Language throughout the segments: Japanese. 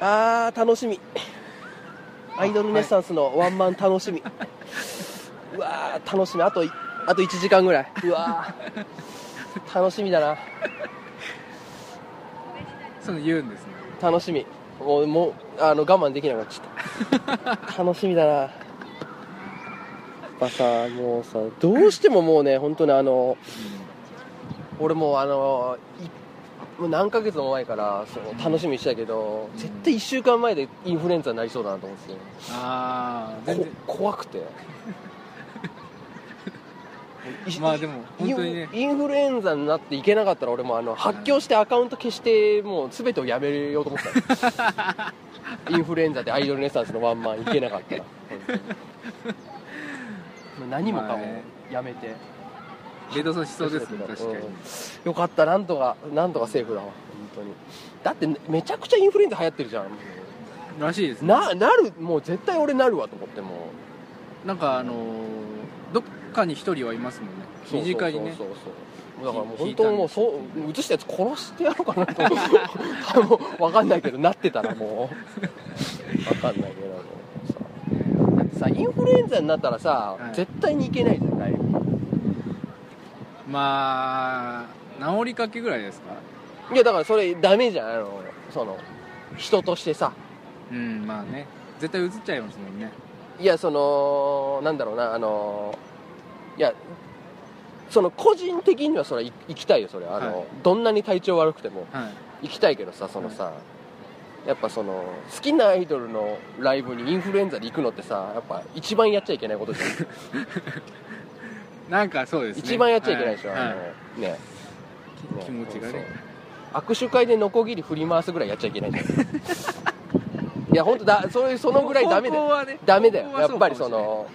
あー楽しみ。アイドルネッサンスのワンマン楽しみ、うわー楽しみ。あといあと1時間ぐらい。うわー。楽しみだな。その言うんですね。楽しみ。もうもうあの我慢できなくなっちゃった。楽しみだな。やっぱさもうさどうしてももうね本当にあの俺もうあのいもう何ヶ月も前からその楽しみにしてたけど絶対1週間前でインフルエンザになりそうだなと思って。ああ怖くて。いまあでも本当にね。インフルエンザになっていけなかったら俺もあの発狂してアカウント消してもう全てをやめようと思ってた。インフルエンザでアイドルネッサンスのワンマンいけなかった。ら何もかもまあねレドソしそうですね確かに。うん。よかったなんとかなんとかセーフだわ本当に。だってめちゃくちゃインフルエンザ流行ってるじゃん。らしいですね。ななるもう絶対俺なるわと思っても。なんかあのーどっかに一人はいますもんね。身近にねそうそう。そうだからもう本当もうそう映したやつ殺してやろうかなと多分分かんないけどなってたらもう。分かんないけどさ。だってさインフルエンザになったらさ、はい。絶対にいけないじゃんライブまあ治りかけぐらいですか？いやだからそれダメじゃんあのその人としてさ。うんまあね。絶対映っちゃいますもんね。いやそのなんだろうなあのいやその個人的にはそれは行きたいよそれあの、はい。どんなに体調悪くてもはい。行きたいけどさそのさ、やっぱその好きなアイドルのライブにインフルエンザで行くのってさやっぱ一番やっちゃいけないことじゃん なんかそうですね。一番やっちゃいけないでしょ、はい。はいあのね。き気持ちがね。握手会でノコギリ振り回すぐらいやっちゃいけないじゃん。いや本当だ。そういうそのぐらいダメだよ。方向はね。ダメだよ。方向はやっぱりその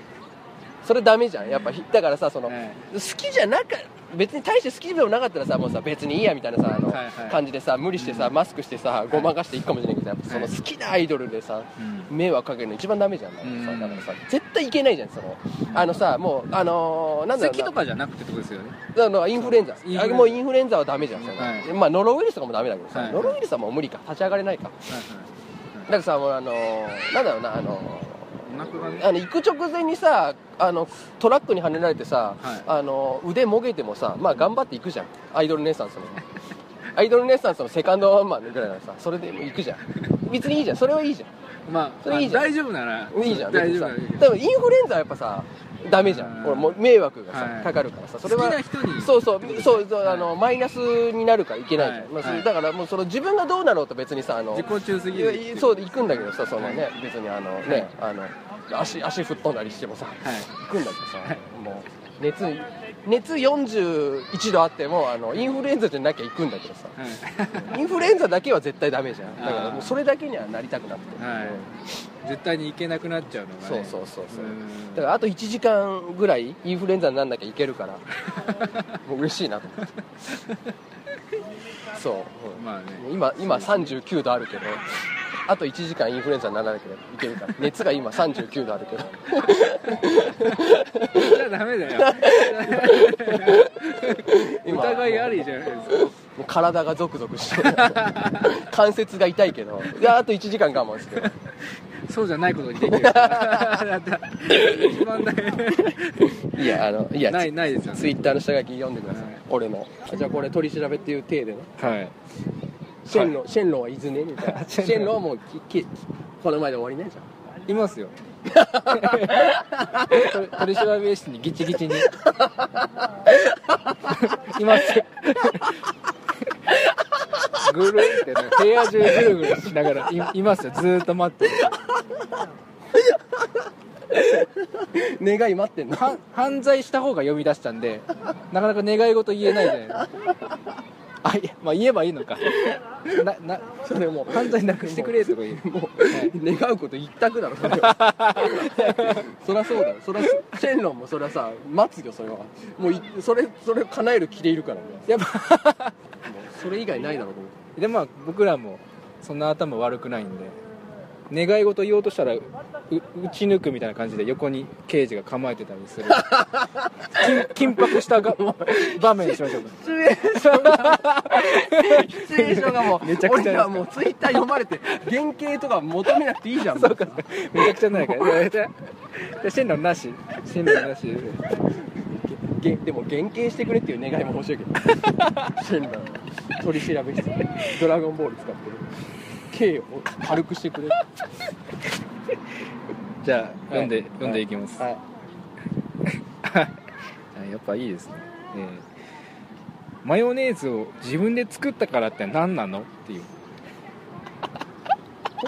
それダメじゃん。やっぱひだからさその、しれない。好きじゃなか別に大して好きでもなかったらさもうさ別にいいやみたいなさあの、はいはい。感じでさ無理してさ、マスクしてさごまかしていいかもしれないけどやっぱその好きなアイドルでさ、うん。迷惑かけるの一番ダメじゃんだからさ,、うん。だからさ絶対いけないじゃんそのあのさもうあのーなんだろうな。咳とかじゃなくてことですよね。あのインフルエンザ。インフルエンザ。あもうインフルエンザはダメじゃん、は。い。まあノロウイルスとかもダメだけどさ、はい。ノロウイルスはもう無理か。立ち上がれないかはいはい。だからさもうあのーなんだろうなあのあの行く直前にさあのトラックにはねられてさ、はい。あの腕もげてもさまあ頑張って行くじゃん。アイドルネッサンスのアイドルネッサンスのセカンドワンマンぐらいならさそれでも行くじゃん。別にいいじゃん。それはいいじゃん。まあそれいいじゃん。大丈夫ならいいじゃん。大丈夫多分インフルエンザはやっぱさダメじゃん。うん。俺もう迷惑がさ、はい。かかるからさ。それは好きな人に。そうそう。そうそう、はい。あのマイナスになるからいけないじゃん、はい。まあそれはい。だからもうその自分がどうなろうと別にさあの自己中すぎいるやそう行くんだけどさそのね、はい。別にあのね、あの足足吹っ飛んだりしてもさはい。行くんだけどさ、もう熱熱41度あってもあのインフルエンザじゃなきゃ行くんだけどさ。はい。インフルエンザだけは絶対ダメじゃん。だからもうそれだけにはなりたくなくて、はい。うん。絶対に行けなくなっちゃうのがね。そうそうそうそう。うん。だからあと1時間ぐらいインフルエンザになんなきゃいけるから もう嬉しいなと思って。そう、うん。まあね。今今39度あるけどあと1時間インフルエンザにならなきゃいけるから。熱が今39度あるけど。じゃダメだよ。今。疑いありじゃないですか。もう体がゾクゾクして関節が痛いけど。いやあと1時間我慢してそうじゃないことにできる。だって一番大いやあのいやないないですよね。ツイッターの下書き読んでください、はい。俺の。あじゃあこれ取り調べっていう体でね。はいシェンロン、シェンロンはいずね？みたいなシェンロンはもうききこの前で終わりねじゃんいますよ。取 取り調べ室にギチギチに。いますよ。ぐるってね部屋中ぐるぐるしながらいいますよ。ずーっと待って願い待ってんの？は犯罪した方が読み出したんでなかなか願い事言えないじゃないですかあいやまあ言えばいいのか。ななそれもう犯罪なくしてくれとか言う。もう、願うこと一択だろそれは。そりゃそうだよそりゃシェンロンもそれはさ待つよそれは。もういそれそれを叶える気でいるから。ねやっぱそれ以外ないだろうと思って。でまあ僕らもそんな頭悪くないんで願い事言おうとしたらう打ち抜くみたいな感じで横に刑事が構えてたりする。緊緊迫したが場面にしましょう。かシチュエーションがシチュエーションがもう めちゃくちゃ俺らもうツイッター読まれて原型とか求めなくていいじゃん。そうか。めちゃくちゃないから。じゃあ進路なし。進路なし。げでも減刑してくれっていう願いも欲しいけど。シェンラー取り調べ室ドラゴンボール使ってる刑を軽くしてくれ。じゃあ読んで、はい。読んでいきます、はい。あやっぱいいですね、えーマヨネーズを自分で作ったからって何なの？っていう。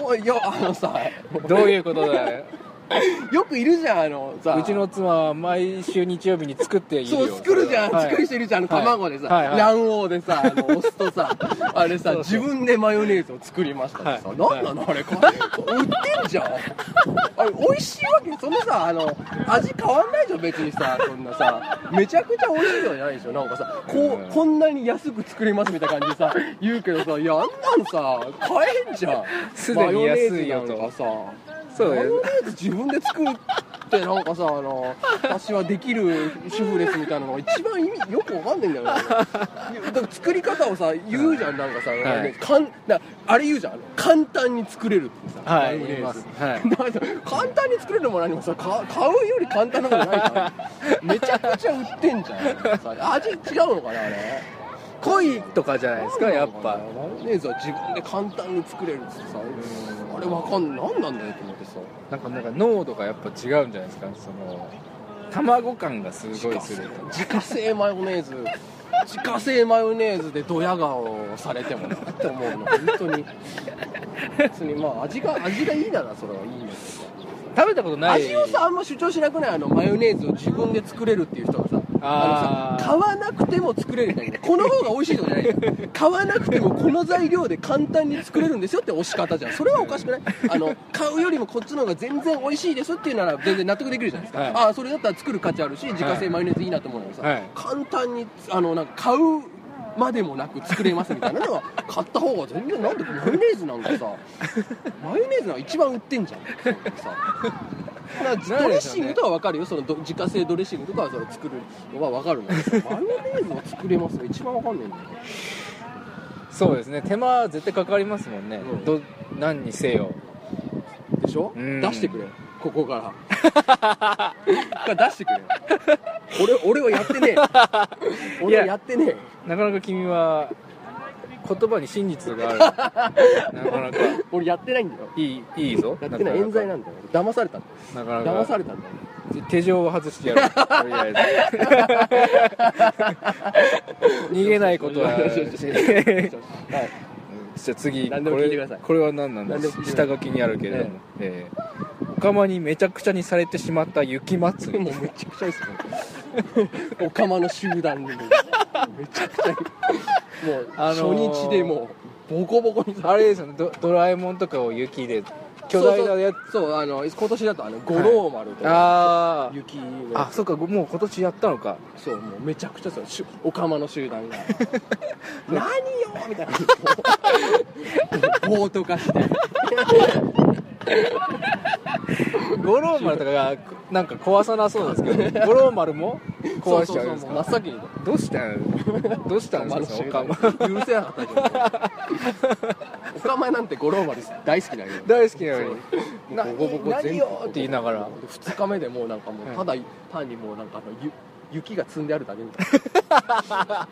おいいやあのさどういうことだよ よくいるじゃんあのさうちの妻は毎週日曜日に作っているよ。そう作るじゃん、は。い。作る人いるじゃんあのはい。卵でさ、はいはい。卵黄でさあのお酢とさ あれさ自分でマヨネーズを作りましたってさ、はい。なんなのあれこ売ってんじゃん。あれ美味しいわけ。そんなさあの味変わんないじゃん別にさそんなさ。めちゃくちゃ美味しいのじゃないでしょ。なんかさこうこんなに安く作れますみたいな感じでさ言うけどさいやあんなんさ買えんじゃん。すでに安いよと。かさそうだよマヨネーズ自分で作ってなんかさあの 私はできる主婦ですみたいなのが一番意味よくわかんないんだよね。いやだから作り方をさ言うじゃんなんかさ、はい。かんなあれ言うじゃん簡単に作れるってさ、はい言います。はい。簡単に作れるのも何もさか買うより簡単なことないじゃん。めちゃくちゃ売ってんじゃん。さ味違うのかなあれ。濃いとかじゃないですかやっぱ。マヨネーズは自分で簡単に作れるってさあれわかんない。何なんだよと思ってさ。なんかなんか濃度がやっぱ違うんじゃないですか。その卵感がすごいする自家製マヨネーズ。自家製マヨネーズでドヤ顔をされてもなって思うの。本当に。別に。まあ味が味がいいならそれはいいんだけどさ。食べたことない。味をさあんま主張しなくない？あのマヨネーズを自分で作れるっていう人がさあー。のさ買わなくても作れるんだけどこの方が美味しいとかじゃない買わなくてもこの材料で簡単に作れるんですよって押し方じゃん。それはおかしくない？あの買うよりもこっちの方が全然美味しいですっていうなら全然納得できるじゃないですか、はい。ああそれだったら作る価値あるし自家製マヨネーズいいなと思うんだけどさ、はい。簡単にあのなんか買うまでもなく作れますみたいなのは買った方が全然なんでマヨネーズなんかさ マヨネーズなんか一番売ってんじゃんさだからドレッシングとかわかるよそのど自家製ドレッシングとかはそれ作るのはわかるんだけどマヨネーズを作れますが一番わかんないんだよね。そうですね。手間絶対かかりますもんね、うん。ど何にせよ。でしょ？うん。出してくれ。ここから。これ出してくれ。俺俺はやってねえ。俺はやってねえ。なかなか君は言葉に真実がある。なかなか。俺やってないんだよ。いいいいぞ。やってない。冤罪なんだよ。騙されたんだよ。なかなか。騙されたんだよ。手錠を外してやるとりあえず。逃げないことは。は いじゃあ次これこれは何なんだ？何でも聞いてください。下書きにあるけれども、えーお釜にめちゃくちゃにされてしまった雪祭り。もうめちゃくちゃいいっすねお釜の集団に。もうめちゃくちゃいい。もうあのー初日でもうボコボコにさあれですよね。ドドラえもんとかを雪で巨大なやつ。そうあの今年だとあの五郎丸とか、あー。雪のあそっか。もう今年やったのか。そうもうめちゃくちゃそう。お釜の集団が。何よみたいな。暴徒化して五郎丸とかがなんか壊さなそうですけど五郎丸も壊しちゃうんですそう。そうそうもう真っか先にどうしたんどうしたんおですか？釜お釜の集団許せなかったお釜なんて五郎丸大好きなんよ大好きなのに。ボコボコ何よって言いながら。2日目でもうなんかもうはい。ただ単にもうなんかあのゆ雪が積んであるだけみたいな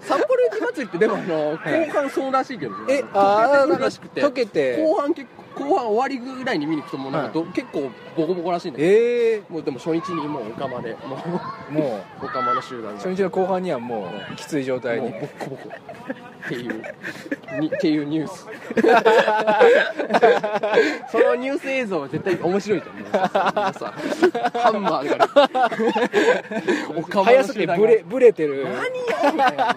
札幌雪まつりってでもあの後半そうらしいけどね。えあー溶けてくるらしくて。溶けて。後半結構後半終わりぐらいに見に行くともうなんかど、結構ボコボコらしいんだけど。ええもうでも初日にもうお釜で。もう。も お釜の集団初日の後半にはもうきつい状態に。ボコボコっていうにっていうニュース。そのニュース映像は絶対面白いと思う。さ ハンマーがお釜速すぎてブレブレてる。何よみたいな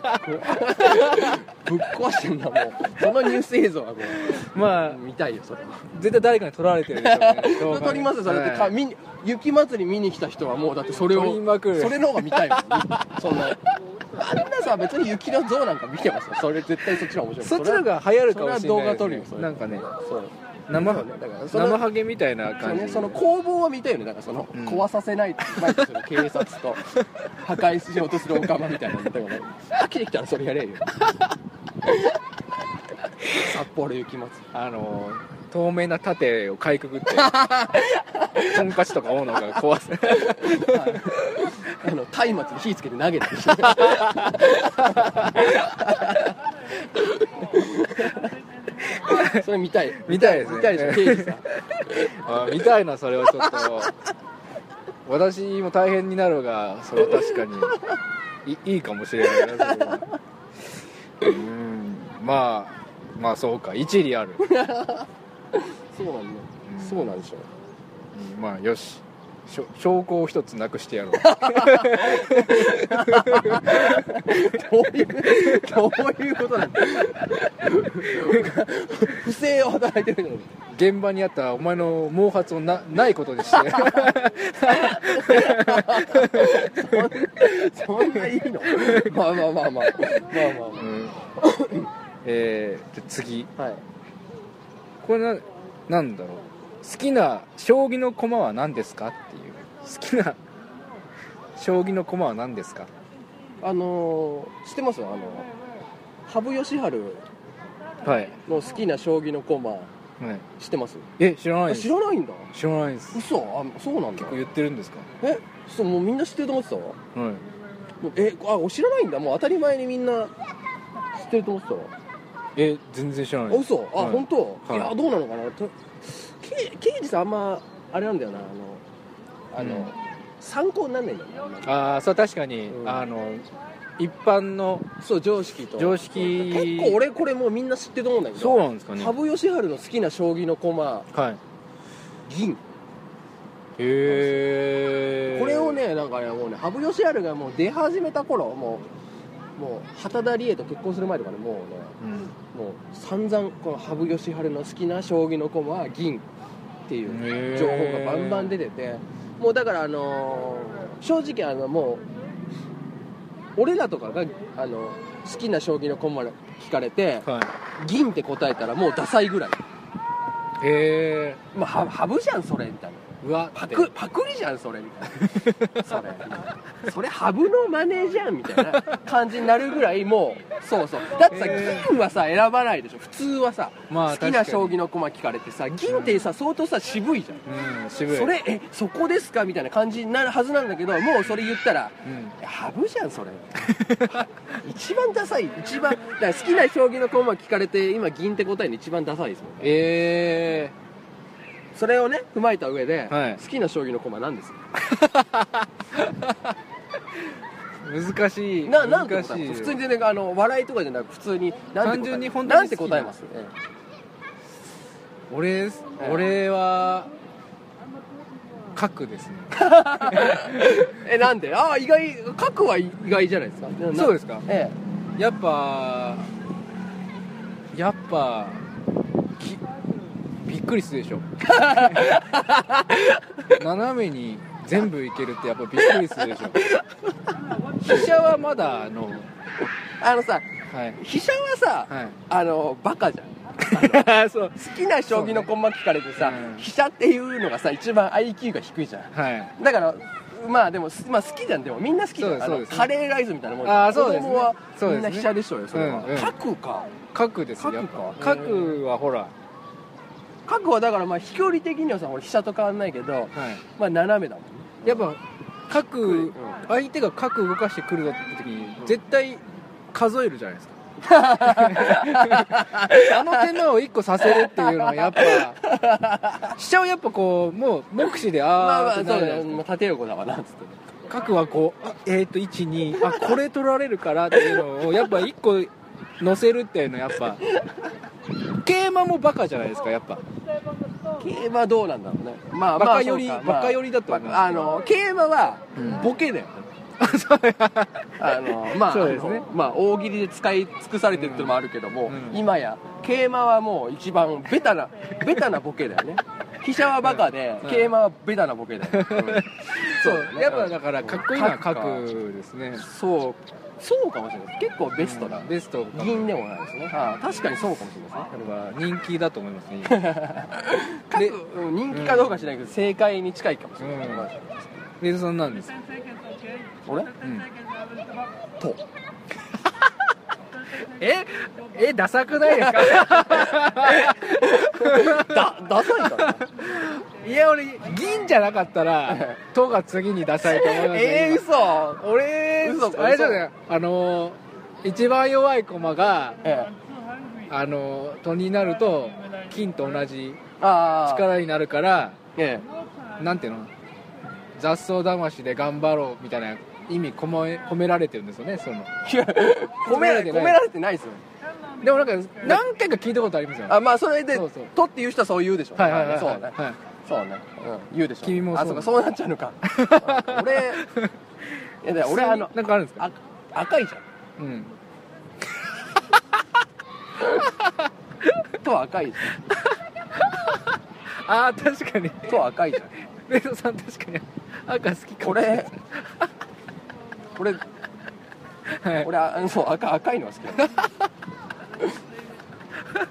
ぶっ壊してんだもう。そのニュース映像はもまあう見たいよそれは。絶対誰かに撮られてるでしょう ね撮りますよそれだって。か、はい。見に雪祭り見に来た人はもうだってそれをそれの方が見たいもん。そんな。あんなさ別に雪の像なんか見てますよ。それ絶対そっちの方が面白い。そっちの方が流行るかもしれないね。それは動画撮るよそれ。なんかね。そう。生そう。ねだからその生ハゲみたいな感じ。ね、その攻防は見たいよね。だからその、うん。壊させないないとする警察と 破壊しようとするオカマみたいなの。見たいよね飽きてきたらそれやれよ。札幌雪祭あの透明な盾をかいくぐって トンカチとか斧が壊すあの松明に火つけて投げて それ見たい。見たいですね。見たいでしょ刑事さん。あ見たいなそれはちょっと。私も大変になるがそれは確かに。いいいかもしれないなそれは。うん。まあまあそうか。一理ある、そうなんだ。そうなんでしょう。ん。まあよし。証拠を一つなくしてやろう。どういうどういうことなんだ。よ不正を働いてるのに現場にあったお前の毛髪をなないことにして。そんないいのまあまあまあまあまあまあうんえー、じゃあ次まあはいこれななんだろう。好きな将棋の駒は何ですかっていう。好きな将棋の駒は何ですか？あのー、知ってます？あの羽生善治はい、の好きな将棋の駒。はい、知ってます？え知らないあです。知らないんだ。知らないです。嘘？あそうなんだ。結構言ってるんですか？えそうもうみんな知ってると思ってた？わはい。もうえあ知らないんだ。もう当たり前にみんな知ってると思ってたわえ全然知らなあいです。嘘？あ、はい。本当、はい。い、やどうなのかな？とけ刑事さんあんまあれなんだよなあのあの、うん。参考になんないんだよ。ねあんまりああそう確かに、うん。あの一般のそう常識と。常識。結構俺これもうみんな知ってると思うんだけどそうなんですかね。羽生善治の好きな将棋の駒はい。銀。へえこれをねなんかねもうね羽生善治がもう出始めた頃もうもう畑田理恵と結婚する前とかねもうねうんもう散々この羽生善治の好きな将棋の駒は銀っていう情報がバンバン出ててもうだからあのー正直あのもう俺らとかがあの好きな将棋の駒聞かれては銀って答えたらもうダサいぐらい。いへえまあは羽生じゃんそれみたいなうわパクパクリじゃんそれみたいな。それ。それ羽生のマネーじゃんみたいな感じになるぐらいもうそうそう。だってさ銀はさ選ばないでしょ。普通はさ、まあ好きな将棋の駒聞かれてさ銀ってさ相当さ渋いじゃん。うん渋い。それえそこですかみたいな感じになるはずなんだけどもうそれ言ったらうん。え羽生じゃんそれ。一番ダサい一番好きな将棋の駒聞かれて今銀って答えるの一番ダサいですもん。ねえそれをね踏まえた上で、はい。好きな将棋の駒何です 難しい。ななんて答えます？普通に全然あの笑いとかじゃなく普通になんて答え単純に本当になんて答えます、え俺俺は角ですね。ええなんで？ああ意外角は意外じゃないですか。な そうですか？え。やっぱやっぱきびっくりするでしょ。斜めに全部いけるってやっぱびっくりするでしょ。飛車はまだあのえあのさはい。飛車はさ、はい。あのバカじゃん。そう。好きな将棋の駒聞かれてさ、うん飛車っていうのがさ一番 IQ が低いじゃん。はい。だからまあでも、まあ、好きじゃんでもみんな好きじゃん。あのカレーライスみたいなもん。あーそうですね。子供はみんな飛車でしょうよそれは、うんうん。角か。角ですよ角か。角はほら角はだからまあ飛距離的にはさ俺飛車と変わんないけどはい。まあ斜めだもんやっぱ角、ん。相手が角動かしてくるだって時に絶対数えるじゃないですか。あの手間を1個させるっていうのはやっぱ飛車はやっぱこうもう目視でまああそうだまあ縦横だわなっつって。か角はこうあえっ、と12あこれ取られるからっていうのをやっぱ1個乗せるっていうのはやっぱ桂馬もバカじゃないですかやっぱ競馬どうなんだろうねまあバカ寄りまあバカ寄りだと思うあの競馬はボケだよ、あのまあそうですねあのまあ大喜利で使い尽くされてるってのもあるけども、うん今や競馬はもう一番ベタなベタなボケだよね飛車はバカで、うん競馬はベタなボケだよ、うんそうやっぱだからかっこいいのは角か角ですねそうそうかもしれないです。結構ベストな、ベスト銀でもないですね。ああ確かにそうかもしれないですね。これは人気だと思います。ね 今で人気かどうか知らないけど、正解に近いかもしれない、うん。レイドさんなんですか？俺？うん。と。え？えダサくないですか？だダサいからいや俺銀じゃなかったら「と」が次にダサいと思いますよえー、今。嘘俺嘘あれだよねあのー一番弱い駒がええ。あのーとになると金と同じ力になるからえなんていうの？雑草魂で頑張ろうみたいな意味込め込められてるんですよねその。込められて込められてない。ですよ。でもなんか何回か聞いたことありますよ。あまあそれでそうそう。とっていう人はそう言うでしょ。はいはいはい。そうね。はい。そうね、うん、言うでしょ。君もそう。あそうかそうなっちゃうのか。俺いやだから俺あのなんかあるんですか？あ赤いじゃん。うん。と赤いじ ああ確かに。ゃんと赤いじゃん。レイドさん確かに赤好きかもこれこれはい。俺あそう赤赤いのは好きだ。だか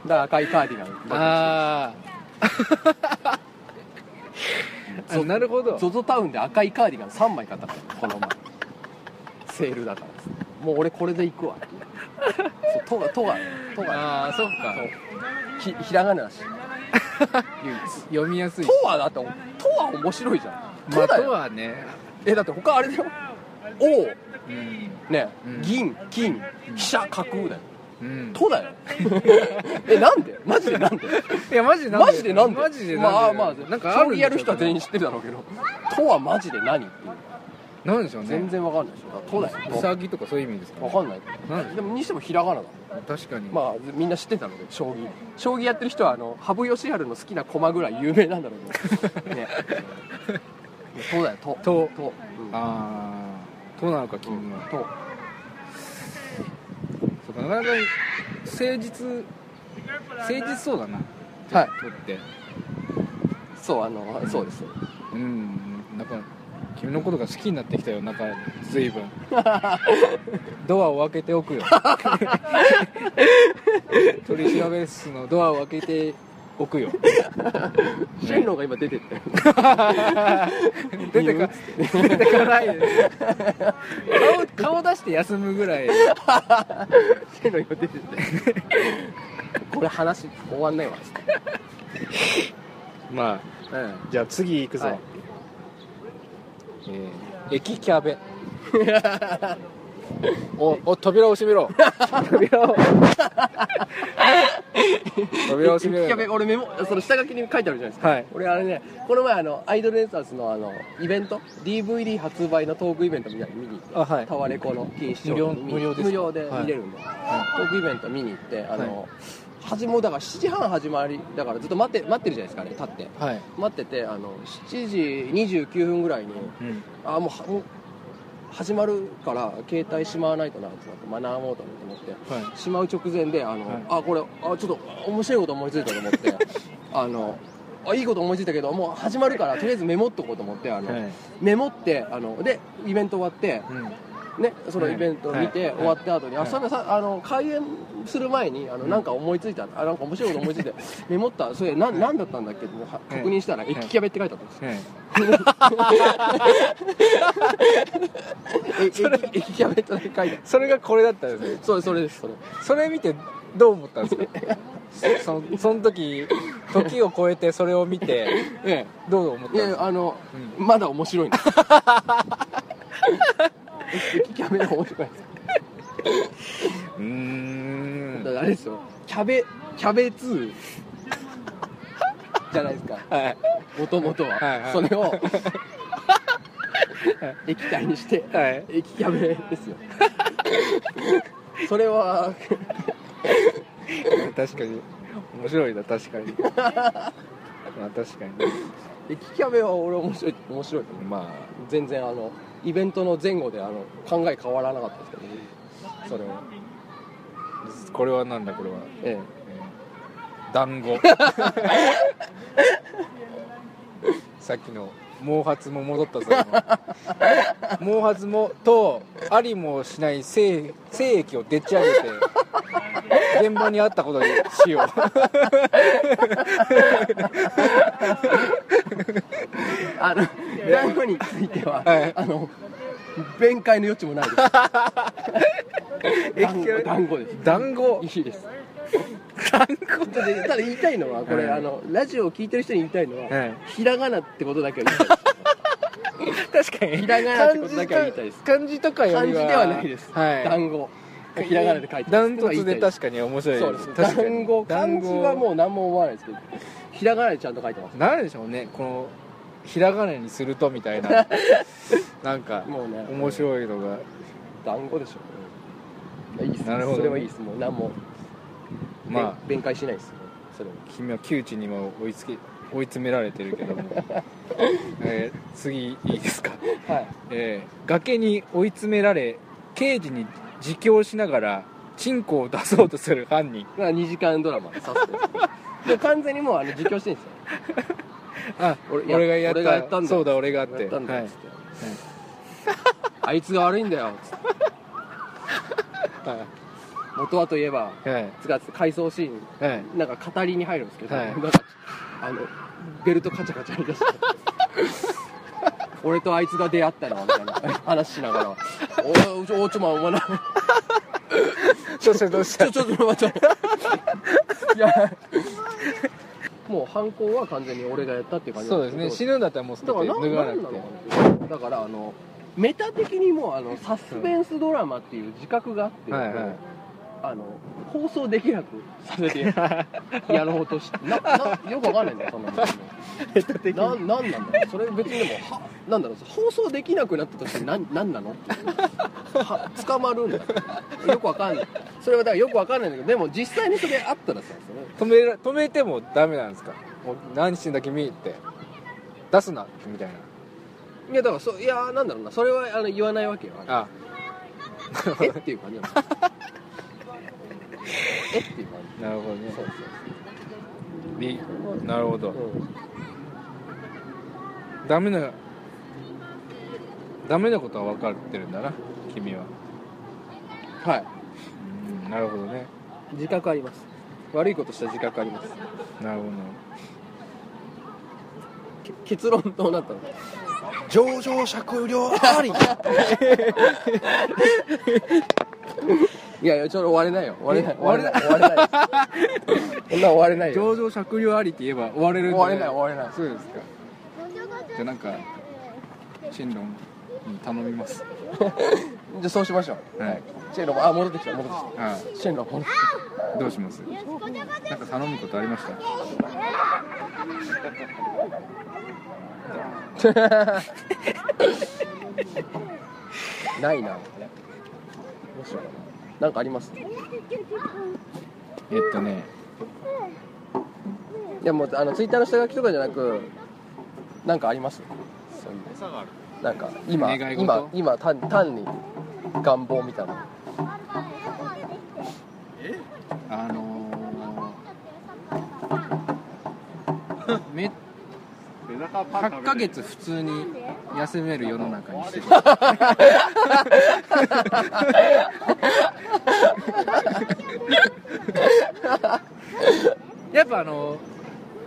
ら赤いカーディガンあー。あなるほど。ZOZO タウンで赤いカーディガン3枚買ったからこセールだからもう俺これで行くわそうとがとがとがああそっか。ひひらがなだし。唯一。読みやすいとはだってとは面白いじゃん。まあだよ。とはね。えだって他あれだよ。王う。ん。ね、うん。銀金飛車角だよ。うん。とだよ。えなんで？マジでなんで？いやマジでマジでなんで？マジでなんで？まあまあなんか将棋やる人は全員知ってるだろうけど。とはマジで何っていうなんでしょうね。全然わかんないでしょ。だからとだうよさぎとかそういう意味ですかわかんない。なんでもにしてもひらがなだ。確かに。まあみんな知ってたので将棋。将棋やってる人はあの羽生善治の好きな駒ぐらい有名なんだろうね。ね。とだよととと、うん、ああとなのか君は。と。そうかなかなか誠実誠実そうだな。はい。とって。そうあのそうです。うん。なんか君のことが好きになってきたよなんか随分。ドアを開けておくよ。取り調べ室のドアを開けておくよ。シェンロンが今出てって出てか出てかないで顔顔出して休むぐらい。シェンロン今出てってこれ話終わんないわ。まあうん。じゃあ次行くぞ、はいえー駅キャベ。おお扉を閉めろ。扉を。扉を閉めろ駅キャベ俺メモその下書きに書いてあるじゃないですか、はい。俺あれねこの前あのアイドルエンサーズのあのイベント？DVD 発売のトークイベントみたいに見に行ってあはい。タワレコの錦糸町無料無料で無料で見れるんで、トークイベント見に行ってあの、始もうだから7時半始まりだからずっと待って待ってるじゃないですかね立って。はい、待っててあの7時29分ぐらいにうん、あもうはもう始まるから携帯しまわないとなってなって学ぼうと思ってはい。しまう直前であの、はい。あこれあちょっと面白いこと思いついたと思って あのあいいこと思いついたけどもう始まるからとりあえずメモっとこうと思ってあの、はい。メモってあのでイベント終わってうんねそのイベントを見て、はい終わった後に、はいあそういえばさあの開演する前にあのなんか思いついたあなんか面白いこと思いついて メモったそれな何だったんだっけ？っては確認したら、い。駅キャベって書いてあったんです。よはい。え駅駅キャベって書いてあるそれがこれだったんですね。それそれですそれ。それ見てどう思ったんですか？そその時時を超えてそれを見てえどう思ったんえいですか？やあの、うまだ面白いんです。駅 キャベが面白いですうーん。だからあれですよ。キャベキャベツ。じゃないですか。はい。もともとは、はいはい。それを。液体にして。はい。液キャベですよ。それは。確かに。面白いな確かに。まあ確か液キャベは俺面白い面白いと思う。にま全然あのイベントの前後であの考え変わらなかったですけど、それは。あこれはなんだこれは、ええ。ー団子。さっきの毛髪も戻ったぞ毛髪もとありもしない精精液をでっち上げて現場にあったことにしよう。あの団子については、はい。あの弁解の余地もないです。団子団子です。団子？いいです。団子？ただただ言いたいのはこれ、はい。あのラジオを聞いてる人に言いたいのは、はい。ひらがなってことだけは言いたいです。確かに。ひらがなってことだけは言いたいです。漢字とかよりは漢字ではないです、はい。団子。ひらがなで書いてダントツで確かに面白いそうです。確かに。団子漢字はもう何も思わないですけどひらがなでちゃんと書いてます。なんでしょうねこのひらがなにするとみたいな なんかもうね。面白いのが。団子でしょ、うん、いいっす。なるほどね。それはいいっす。もう何も。まあ。弁弁解しないですそれは君は窮地にも追いつけ追い詰められてるけども、えー次いいですか、はい。えー崖に追い詰められ刑事に自供しながらチンコを出そうとする犯人。まあ2時間ドラマサスペンス。で完全にもうあの実況してるんですよあ俺や俺がやった。俺がやったんだそうだ俺があって。やったんだはい。よつって、あいつが悪いんだよつって。は元はといえばいはい。つか回想シーンはい。なんか語りに入るんですけど、はい。なんかあのベルトカチャカチャやりだして。俺とあいつが出会ったのみたいな話しながら「おいちょちょまお前な。どうしたどうした？ちょちょちょ待って。いやもう犯行は完全に俺がやったっていう感じそうですね。死ぬんだったらもう捨ててだからな脱がなくて。だからあのメタ的にもうあのサスペンスドラマっていう自覚があって、はいはい。あの放送できなくさせてやろうとして ななよくわかんないんだよそんなのメタ的ななんなんだろうそれ別にでもはなんだろう放送できなくなったとして何なんなの？っていうは捕まるんだ。よくわかんない。それはだからよくわかんないんだけどでも実際にそれあったらさそれ。止めら止めてもダメなんですか？もう何してんだ君って。出すなみたいな。いやだからそいやなんだろうな。それはあの言わないわけよ。あ。え？っていう感じなの。え？っていう感じ。なるほどね。そうりなるほど。そう、うん、ダメなダメなことは分かってるんだな君は。はい。うんなるほどね。自覚あります。悪いことした自覚あります。なるほけ結論どうなったの？上場酌量あり。いやいやちょっと終われないよ。終われない え終われない。終われない。そんな終われない上場酌量ありって言えば終われるんで終われない終われない。そうですかじゃあなんか進路に頼みます。じゃあそうしましょう。はい。シェンロンあ戻ってきた。戻ってきあた。シェンロン戻ってきどうします？なんか頼むことありました？た ないな。どうしなんかあります？えっとね。いやもうあのツイッターの下書きとかじゃなくなんかあります？そういうなんか今今今単単に願望みたいな。あのー、め8ヶ月普通に休める世の中にしてる。やっぱあの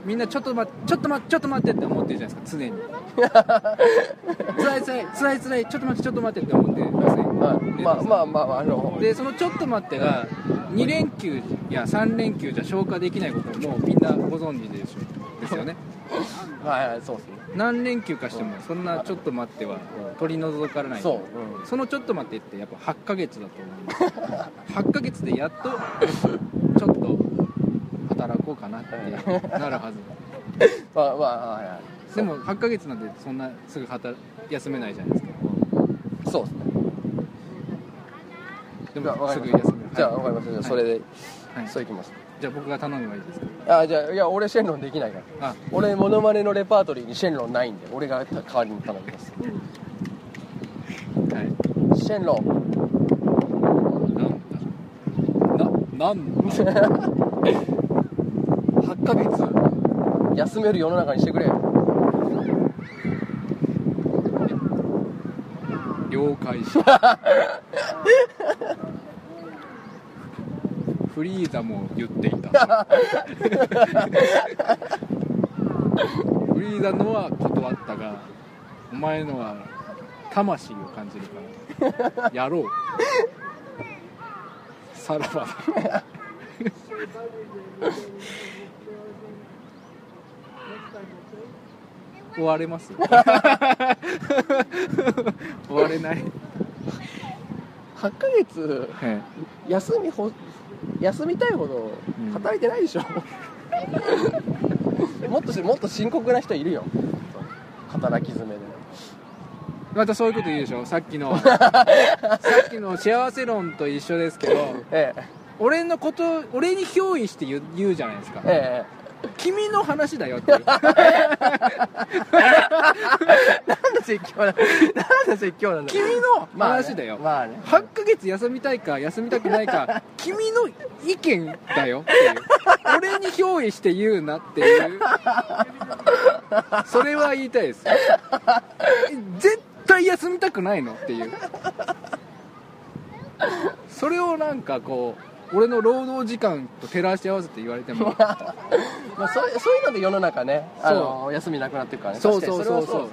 みんなちょっと待ってちょっと待ってちょっと待ってって思ってるじゃないですか常に。辛い辛い辛い辛いちょっと待ってちょっと待ってって思ってますねはいまあまあまああの。でそのちょっと待ってが2連休や3連休じゃ消化できないこともみんなご存知でしょですよね。はいはいそうですね。何連休かしてもそんなちょっと待っては取り除かれない。そう、そのちょっと待ってってやっぱ8ヶ月だと思う。んです8ヶ月でやっとちょっと働こうかなってなるはず。まあまあはいはい。でも8ヶ月なんてそんなすぐ働休めないじゃないですか。そうですね。でもすぐ休める。じゃあわかりました。じゃあそれで、はい。そういきます。じゃあ僕が頼めばいいですか？あじゃあいや俺シェンロンできないから。あ。俺モノマネのレパートリーにシェンロンないんで俺が代わりに頼みます。はい。シェンロン。なんだ。ななんだ 8ヶ月。休める世の中にしてくれ。了解し。フリーザも言っていた。フリーザのは断ったがお前のは魂を感じるからやろう。さらばだ終われます終 われない、8ヶ月え休みほ休みたいほどうん。働いてないでしょ、もっとしもっと深刻な人いるよ。働き詰めで。えまたそういうこと言うでしょ？さっきの さっきの幸せ論と一緒ですけどええ。俺のこと俺に憑依して言う言うじゃないですか。え君の話だよっていう。えなんで説教なの？なんで説教なんだ君のまあね話だよ、まあね。8ヶ月休みたいか休みたくないか 君の意見だよっていう。俺に憑依して言うなっていう。それは言いたいです。絶対休みたくないのっていう。それをなんかこう俺の労働時間と照らし合わせて言われても。まあそうそういうので世の中ねあの休みなくなってるからね。そうそうそうそう。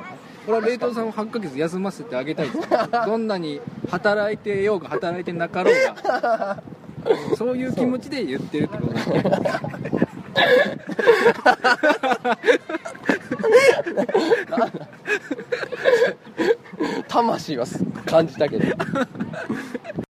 俺は冷凍さんを8ヶ月休ませてあげたいですよどんなに働いてようが働いてなかろうが。そういう気持ちで言ってるってことだね。魂は感じたけど